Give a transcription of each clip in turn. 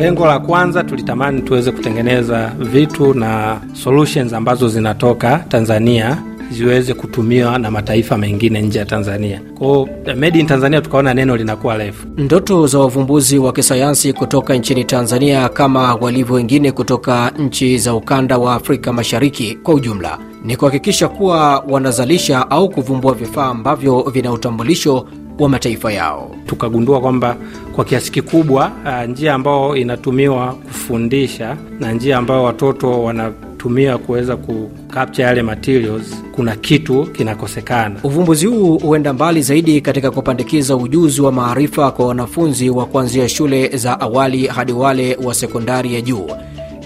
Lengo la kwanza tulitamani tuweze kutengeneza vitu na solutions ambazo zinatoka Tanzania ziweze kutumiwa na mataifa mengine nje ya Tanzania. Kwao made in Tanzania tukaona neno linakuwa refu. Ndoto za wavumbuzi wa kisayansi kutoka nchini Tanzania kama walivyo wengine kutoka nchi za ukanda wa Afrika Mashariki kwa ujumla ni kuhakikisha kuwa wanazalisha au kuvumbua vifaa ambavyo vina utambulisho wa mataifa yao. Tukagundua kwamba kwa kiasi kikubwa uh, njia ambayo inatumiwa kufundisha na njia ambayo watoto wanatumia kuweza kucapture yale materials, kuna kitu kinakosekana. Uvumbuzi huu huenda mbali zaidi katika kupandikiza ujuzi wa maarifa kwa wanafunzi wa kuanzia shule za awali hadi wale wa sekondari ya juu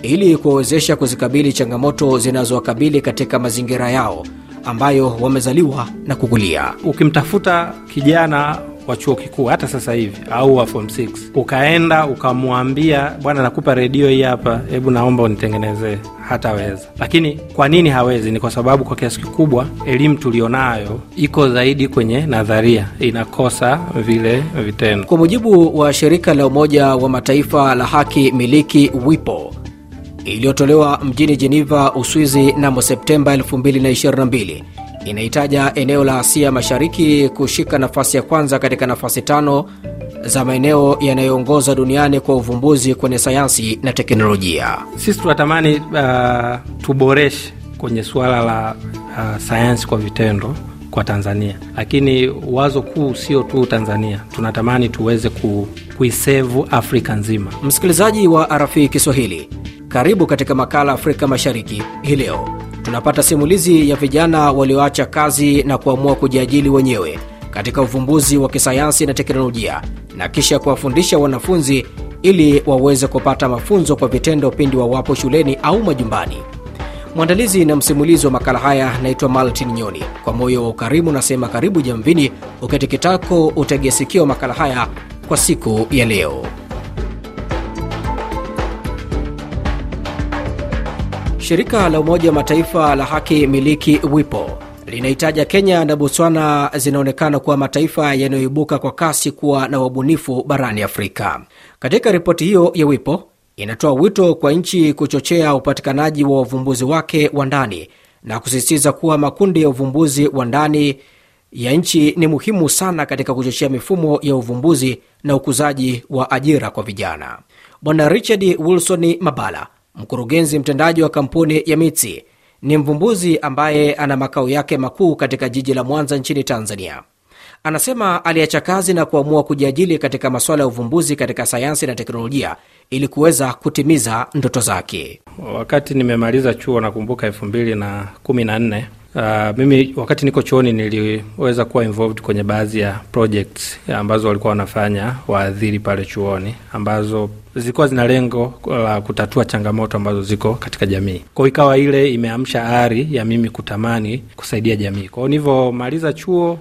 ili kuwawezesha kuzikabili changamoto zinazowakabili katika mazingira yao ambayo wamezaliwa na kukulia. Ukimtafuta kijana wa chuo kikuu hata sasa hivi au wa form 6 ukaenda ukamwambia, bwana, nakupa redio hii hapa, hebu naomba unitengenezee, hataweza. Lakini kwa nini hawezi? Ni kwa sababu kwa kiasi kikubwa elimu tulionayo iko zaidi kwenye nadharia, inakosa vile vitendo. Kwa mujibu wa shirika la Umoja wa Mataifa la haki miliki WIPO iliyotolewa mjini Jeneva, Uswizi mnamo Septemba 2022 inahitaja eneo la Asia Mashariki kushika nafasi ya kwanza katika nafasi tano za maeneo yanayoongoza duniani kwa uvumbuzi kwenye sayansi na teknolojia. Sisi tunatamani uh, tuboreshe kwenye suala la uh, sayansi kwa vitendo kwa Tanzania, lakini wazo kuu sio tu Tanzania, tunatamani tuweze ku, kuisevu Afrika nzima. Msikilizaji wa RFI Kiswahili, karibu katika makala Afrika Mashariki. Hii leo tunapata simulizi ya vijana walioacha kazi na kuamua kujiajili wenyewe katika uvumbuzi wa kisayansi na teknolojia na kisha kuwafundisha wanafunzi ili waweze kupata mafunzo kwa vitendo pindi wawapo shuleni au majumbani. Mwandalizi na msimulizi wa makala haya naitwa Maltin Nyoni. Kwa moyo wa ukarimu nasema karibu Jamvini, uketi kitako utegesikio makala haya kwa siku ya leo. Shirika la Umoja wa Mataifa la haki miliki WIPO linahitaja Kenya na Botswana zinaonekana kuwa mataifa yanayoibuka kwa kasi kuwa na wabunifu barani Afrika. Katika ripoti hiyo ya WIPO inatoa wito kwa nchi kuchochea upatikanaji wa uvumbuzi wake wa ndani na kusisitiza kuwa makundi ya uvumbuzi wa ndani ya nchi ni muhimu sana katika kuchochea mifumo ya uvumbuzi na ukuzaji wa ajira kwa vijana. Bwana Richard Wilson Mabala, mkurugenzi mtendaji wa kampuni ya Mitsi, ni mvumbuzi ambaye ana makao yake makuu katika jiji la Mwanza nchini Tanzania. Anasema aliacha kazi na kuamua kujiajili katika masuala ya uvumbuzi katika sayansi na teknolojia ili kuweza kutimiza ndoto zake. Wakati nimemaliza chuo, nakumbuka elfu mbili na kumi na nne Uh, mimi wakati niko chuoni niliweza kuwa involved kwenye baadhi ya projects ambazo walikuwa wanafanya waadhiri pale chuoni ambazo zilikuwa zina lengo la kutatua changamoto ambazo ziko katika jamii. Kwao ikawa ile imeamsha ari ya mimi kutamani kusaidia jamii. Kwao nilivyomaliza chuo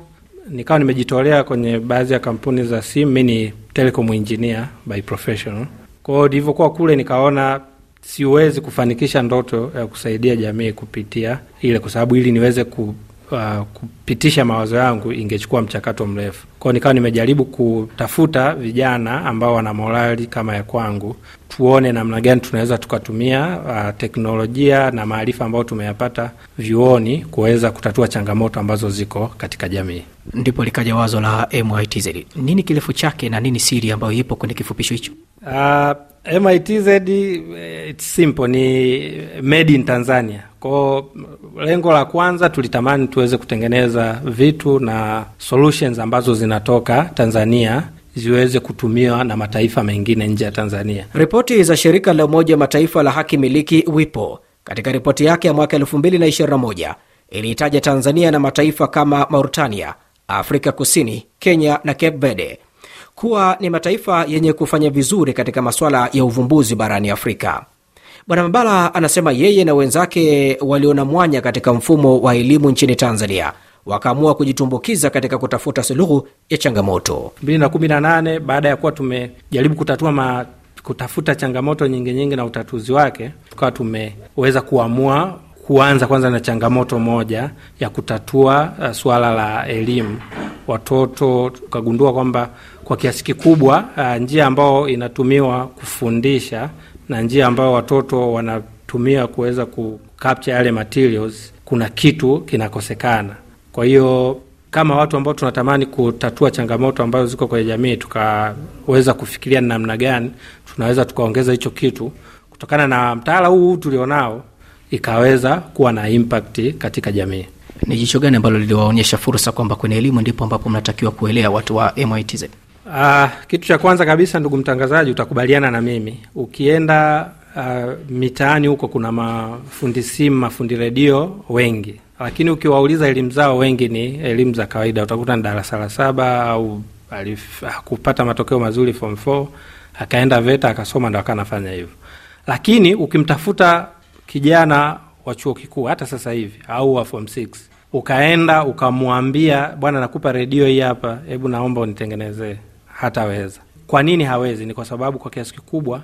nikawa nimejitolea kwenye baadhi ya kampuni za simu. Mi ni telecom engineer by professional. Kwao nilivyokuwa kule nikaona siwezi kufanikisha ndoto ya kusaidia jamii kupitia ile, kwa sababu ili niweze ku, uh, kupitisha mawazo yangu ingechukua mchakato mrefu. Kwao nikawa nimejaribu kutafuta vijana ambao wana morali kama ya kwangu, tuone namna gani tunaweza tukatumia uh, teknolojia na maarifa ambayo tumeyapata vyuoni kuweza kutatua changamoto ambazo ziko katika jamii. Ndipo likaja wazo la MITZ. Nini kirefu chake na nini siri ambayo ipo kwenye kifupisho hicho? Uh, MITZ it's simple, ni made in Tanzania. Kwa lengo la kwanza tulitamani tuweze kutengeneza vitu na solutions ambazo zinatoka Tanzania ziweze kutumiwa na mataifa mengine nje ya Tanzania. Ripoti za shirika la Umoja Mataifa la haki miliki WIPO katika ripoti yake ya mwaka 2021 iliitaja Tanzania na mataifa kama Mauritania, Afrika Kusini, Kenya na Cape Verde kuwa ni mataifa yenye kufanya vizuri katika masuala ya uvumbuzi barani Afrika. Bwana Mabala anasema yeye na wenzake waliona mwanya katika mfumo wa elimu nchini Tanzania, wakaamua kujitumbukiza katika kutafuta suluhu ya changamoto. 2018 baada ya kuwa tumejaribu kutatua ma, kutafuta changamoto nyingi nyingi na utatuzi wake, tukawa tumeweza kuamua kuanza kwanza na changamoto moja ya kutatua uh, suala la elimu watoto. Tukagundua kwamba kwa kiasi kikubwa uh, njia ambayo inatumiwa kufundisha na njia ambayo watoto wanatumia kuweza kucapture yale materials, kuna kitu kinakosekana. Kwa hiyo kama watu ambao tunatamani kutatua changamoto ambazo ziko kwenye jamii, tukaweza kufikiria ni namna gani tunaweza tukaongeza hicho kitu kutokana na mtaala huu tulionao, ikaweza kuwa na impact katika jamii. Ni jicho gani ambalo liliwaonyesha fursa kwamba kwenye elimu ndipo ambapo mnatakiwa kuelea watu wa MITZ? Uh, kitu cha kwanza kabisa, ndugu mtangazaji, utakubaliana na mimi, ukienda uh, mitaani huko kuna mafundi simu, mafundi redio wengi, lakini ukiwauliza elimu zao wengi ni elimu za kawaida. Utakuta ni darasa la saba au kupata matokeo mazuri form 4 akaenda VETA akasoma ndo akanafanya hivyo. Lakini ukimtafuta kijana wa chuo kikuu hata sasa hivi au wa form 6 ukaenda ukamwambia, bwana, nakupa redio hii hapa, hebu naomba unitengenezee, hataweza. Kwa nini hawezi? Ni kwa sababu kwa kiasi kikubwa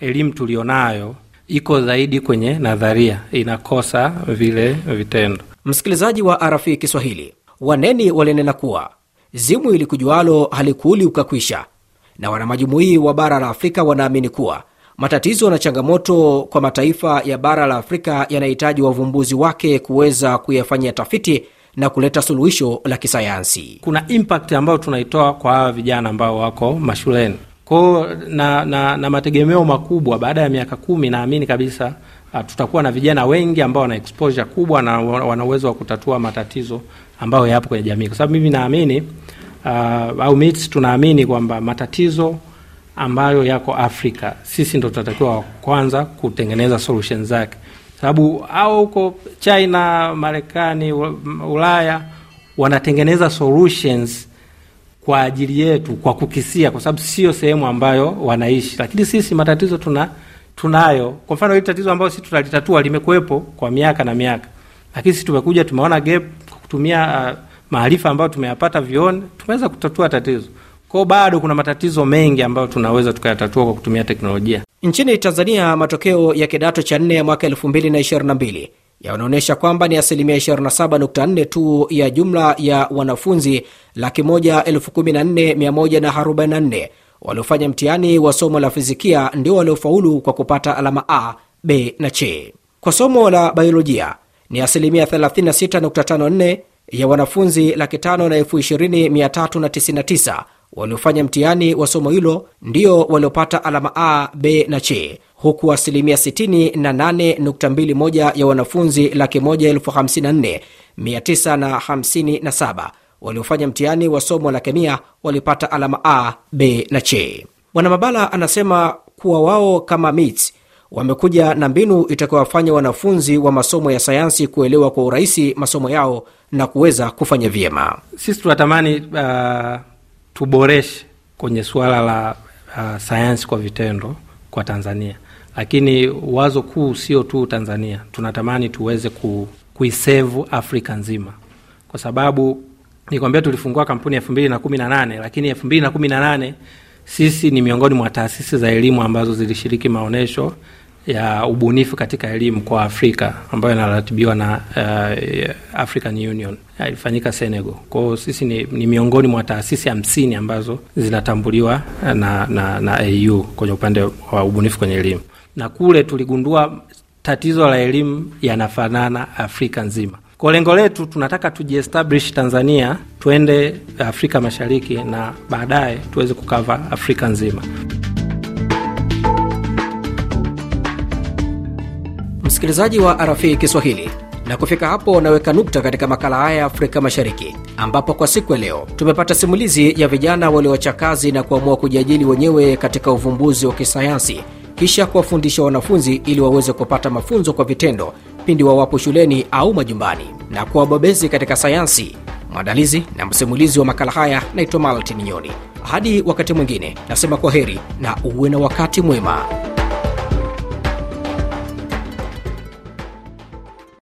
elimu tulionayo iko zaidi kwenye nadharia, inakosa vile vitendo. Msikilizaji wa RFI Kiswahili, waneni walinena kuwa zimu ilikujualo halikuuli ukakwisha, na wanamajumuii wa bara la Afrika wanaamini kuwa matatizo na changamoto kwa mataifa ya bara la Afrika yanahitaji wavumbuzi wake kuweza kuyafanyia tafiti na kuleta suluhisho la kisayansi. Kuna impact ambayo tunaitoa kwa hawa vijana ambao wako mashuleni kwao na, na, na mategemeo makubwa. Baada ya miaka kumi, naamini kabisa uh, tutakuwa na vijana wengi ambao wana exposure kubwa na wana uwezo wa kutatua matatizo ambayo yapo kwenye jamii, kwa sababu mimi naamini uh, au MITS tunaamini kwamba matatizo ambayo yako Afrika. Sisi ndo tunatakiwa kwanza kutengeneza solution zake, sababu au huko China, Marekani, Ulaya wanatengeneza solutions kwa ajili yetu kwa kukisia, kwa sababu sio sehemu ambayo wanaishi, lakini sisi matatizo tuna tunayo. Kwa mfano hili tatizo ambayo sisi tunalitatua limekuwepo kwa miaka na miaka, lakini sisi tumekuja tumeona gap kutumia uh, maarifa ambayo tumeyapata vioni, tumeweza kutatua tatizo kwao. Bado kuna matatizo mengi ambayo tunaweza tukayatatua kwa kutumia teknolojia. Nchini Tanzania, matokeo ya kidato cha nne ya mwaka 2022 yanaonyesha kwamba ni asilimia 27.4 tu ya jumla ya wanafunzi laki moja elfu kumi na nne mia moja na arobaini na nne waliofanya mtihani wa somo la fizikia ndio waliofaulu kwa kupata alama A, B na C. Kwa somo la biolojia ni asilimia 36.54 ya wanafunzi laki tano na elfu ishirini mia tatu na tisini na tisa waliofanya mtihani wa somo hilo ndio waliopata alama A, B na C, huku asilimia 68.21 ya wanafunzi laki moja elfu hamsini na nne mia tisa na hamsini na saba waliofanya mtihani wa somo la kemia walipata alama A, B na C. Bwana Mabala anasema kuwa wao kama MITS wamekuja na mbinu itakayowafanya wanafunzi wa masomo ya sayansi kuelewa kwa urahisi masomo yao na kuweza kufanya vyema. Sisi tunatamani uh, tuboreshe kwenye suala la uh, sayansi kwa vitendo kwa Tanzania, lakini wazo kuu sio tu Tanzania, tunatamani tuweze ku, kuisevu Afrika nzima, kwa sababu nikwambia tulifungua kampuni elfu mbili na kumi na nane lakini elfu mbili na kumi na nane sisi ni miongoni mwa taasisi za elimu ambazo zilishiriki maonyesho ya ubunifu katika elimu kwa Afrika ambayo inaratibiwa na uh, African Union ilifanyika Senegal. Kwao sisi ni, ni miongoni mwa taasisi hamsini ambazo zinatambuliwa na, na, na AU kwenye upande wa ubunifu kwenye elimu, na kule tuligundua tatizo la elimu yanafanana Afrika nzima. Kwa lengo letu tunataka tujiestablish Tanzania, tuende Afrika Mashariki na baadaye tuweze kukava Afrika nzima. Msikilizaji wa RFI Kiswahili, na kufika hapo naweka nukta katika makala haya ya Afrika Mashariki, ambapo kwa siku ya leo tumepata simulizi ya vijana walioacha kazi na kuamua kujiajili wenyewe katika uvumbuzi wa kisayansi, kisha kuwafundisha wanafunzi ili waweze kupata mafunzo kwa vitendo pindi wawapo shuleni au majumbani na kuwa wabobezi katika sayansi. Mwandalizi na msimulizi wa makala haya naitwa Maltin Nyoni. Hadi wakati mwingine, nasema kwa heri na uwe na wakati mwema.